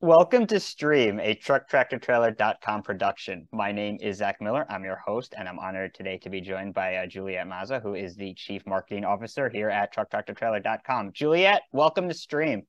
Welcome to Stream, a trucktractortrailer.com production. My name is Zach Miller. I'm your host, and I'm honored today to be joined by uh, Juliet Maza, who is the Chief Marketing Officer here at trucktractortrailer.com. Juliet, welcome to Stream.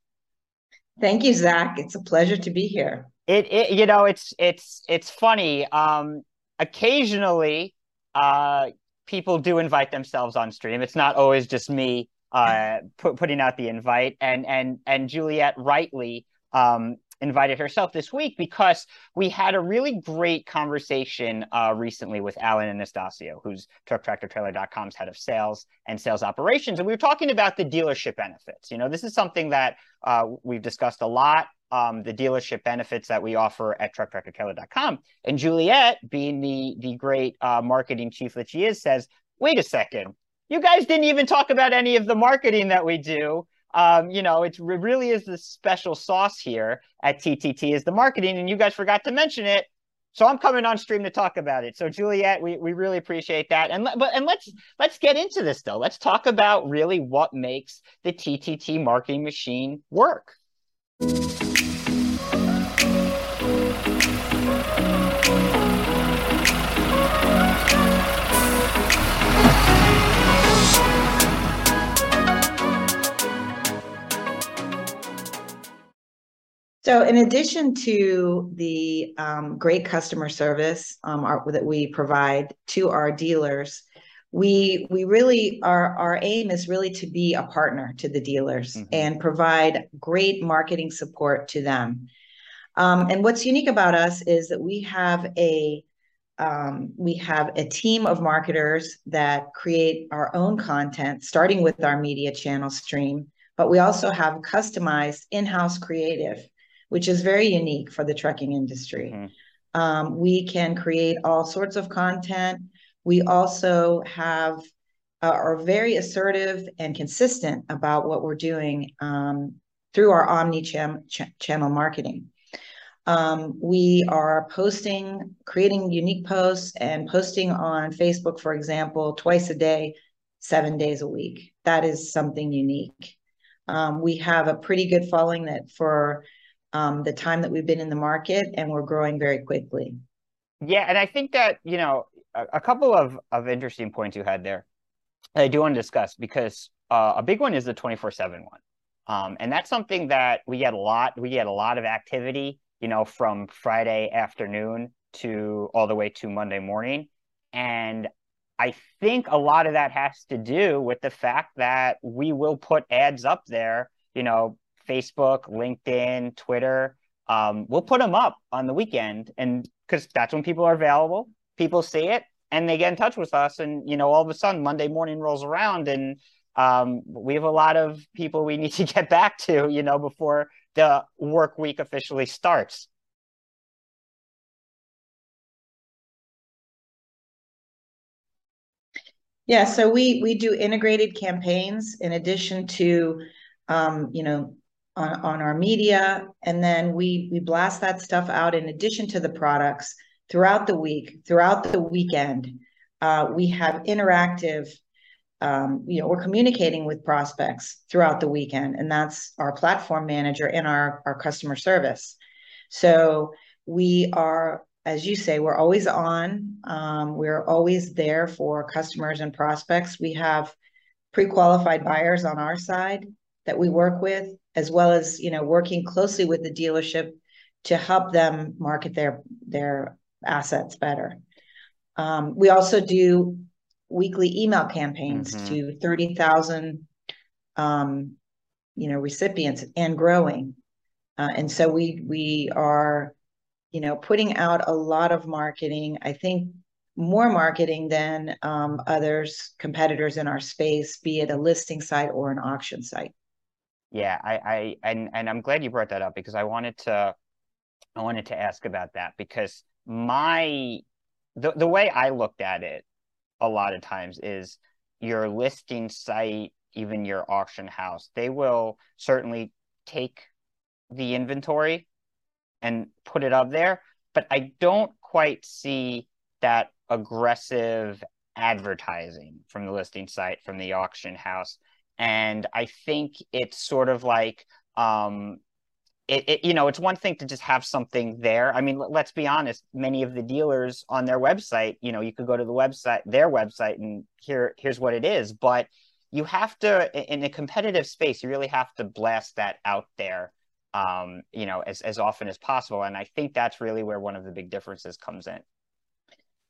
Thank you, Zach. It's a pleasure to be here. It, it you know, it's it's it's funny. Um, occasionally, uh, people do invite themselves on stream. It's not always just me uh, put, putting out the invite, and and and Juliet rightly um, invited herself this week because we had a really great conversation uh, recently with Alan Anastasio, who's TruckTractorTrailer.com's head of sales and sales operations. And we were talking about the dealership benefits. You know, this is something that uh, we've discussed a lot. Um, the dealership benefits that we offer at trucktractortrailer.com. And Juliet, being the the great uh, marketing chief that she is, says, "Wait a second, you guys didn't even talk about any of the marketing that we do um, you know, it really is the special sauce here at TTT is the marketing, and you guys forgot to mention it. So I'm coming on stream to talk about it. So Juliet, we, we really appreciate that. And but and let's let's get into this though. Let's talk about really what makes the TTT marketing machine work. So, in addition to the um, great customer service um, our, that we provide to our dealers, we we really our our aim is really to be a partner to the dealers mm-hmm. and provide great marketing support to them. Um, and what's unique about us is that we have a um, we have a team of marketers that create our own content, starting with our media channel stream. But we also have customized in-house creative which is very unique for the trucking industry. Mm-hmm. Um, we can create all sorts of content. We also have uh, are very assertive and consistent about what we're doing um, through our omni channel marketing. Um, we are posting, creating unique posts and posting on Facebook, for example, twice a day, seven days a week. That is something unique. Um, we have a pretty good following that for um, the time that we've been in the market, and we're growing very quickly. Yeah, and I think that you know a, a couple of of interesting points you had there. I do want to discuss because uh, a big one is the twenty four seven one, um, and that's something that we get a lot. We get a lot of activity, you know, from Friday afternoon to all the way to Monday morning, and I think a lot of that has to do with the fact that we will put ads up there, you know, Facebook, LinkedIn, Twitter. Um, we'll put them up on the weekend, and because that's when people are available, people see it and they get in touch with us, and you know, all of a sudden Monday morning rolls around, and um, we have a lot of people we need to get back to, you know, before the work week officially starts. Yeah, so we we do integrated campaigns in addition to, um, you know, on, on our media and then we we blast that stuff out in addition to the products throughout the week throughout the weekend. Uh, we have interactive um, you know we're communicating with prospects throughout the weekend and that's our platform manager and our our customer service. So we are as you say we're always on um, we're always there for customers and prospects. We have pre-qualified buyers on our side that we work with as well as you know working closely with the dealership to help them market their their assets better. Um, we also do weekly email campaigns mm-hmm. to thirty thousand, um, you know, recipients and growing, uh, and so we we are, you know, putting out a lot of marketing. I think more marketing than um, others competitors in our space, be it a listing site or an auction site. Yeah, I, I and and I'm glad you brought that up because I wanted to I wanted to ask about that because my the the way I looked at it a lot of times is your listing site, even your auction house, they will certainly take the inventory and put it up there, but I don't quite see that aggressive advertising from the listing site from the auction house and I think it's sort of like um, it, it, you know it's one thing to just have something there. I mean let's be honest many of the dealers on their website you know you could go to the website their website and here here's what it is. But you have to in a competitive space you really have to blast that out there um, you know as, as often as possible. And i think that's really where one of the big differences comes in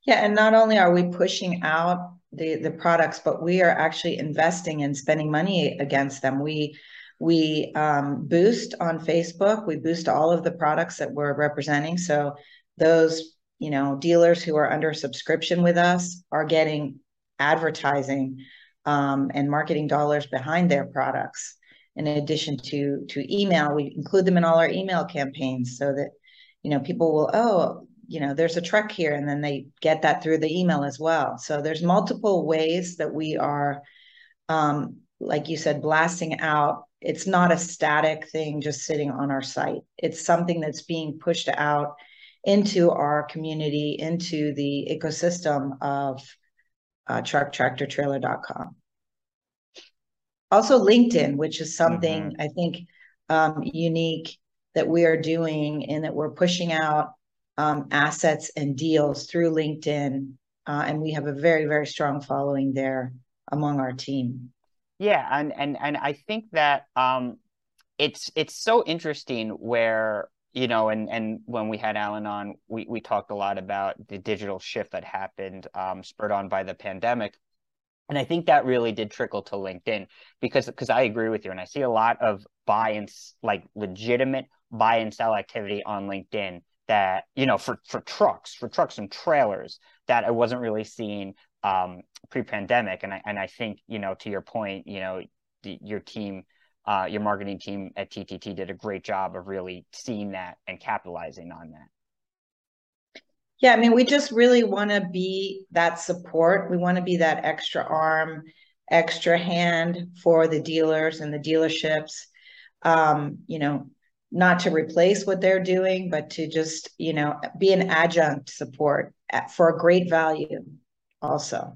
yeah and not only are we pushing out the the products but we are actually investing and spending money against them. We we um, boost on facebook. We boost all of the products that we're representing. So those you know dealers who are under subscription with us are getting advertising um, and marketing dollars behind their products. In addition to to email, we include them in all our email campaigns so that you know people will oh you know there's a truck here and then they get that through the email as well. So there's multiple ways that we are, um, like you said, blasting out. It's not a static thing just sitting on our site. It's something that's being pushed out into our community, into the ecosystem of uh, trucktractortrailer.com. Also, LinkedIn, which is something mm-hmm. I think um, unique that we are doing and that we're pushing out um, assets and deals through LinkedIn. Uh, and we have a very, very strong following there among our team. Yeah, and and and I think that um, it's it's so interesting where you know, and and when we had Alan on, we we talked a lot about the digital shift that happened, um, spurred on by the pandemic, and I think that really did trickle to LinkedIn because because I agree with you, and I see a lot of buy and like legitimate buy and sell activity on LinkedIn that you know for for trucks, for trucks and trailers that I wasn't really seeing um, pre-pandemic, and I and I think you know to your point, you know the, your team uh, your marketing team at TTT did a great job of really seeing that and capitalizing on that. Yeah, I mean, we just really want to be that support. We want to be that extra arm, extra hand for the dealers and the dealerships. Um, you know, not to replace what they're doing, but to just, you know, be an adjunct support at, for a great value also.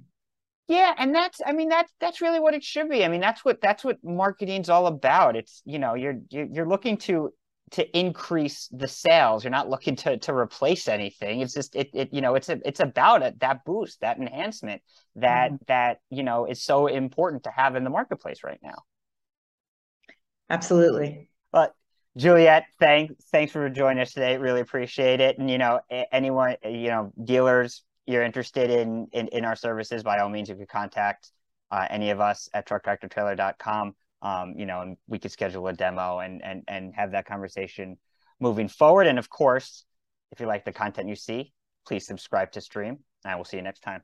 Yeah, and that's I mean that's that's really what it should be. I mean that's what that's what marketing's all about. It's you know you're you're looking to to increase the sales. You're not looking to to replace anything. It's just it it you know it's a, it's about it that boost that enhancement that mm-hmm. that you know is so important to have in the marketplace right now. Absolutely. But Juliet, thanks thanks for joining us today. Really appreciate it. And you know, anyone, you know, dealers, you're interested in in, in our services, by all means, you could contact uh, any of us at trucktractortrailer.com. Um, you know, and we could schedule a demo and and and have that conversation moving forward. And of course, if you like the content you see, please subscribe to stream, and we'll see you next time.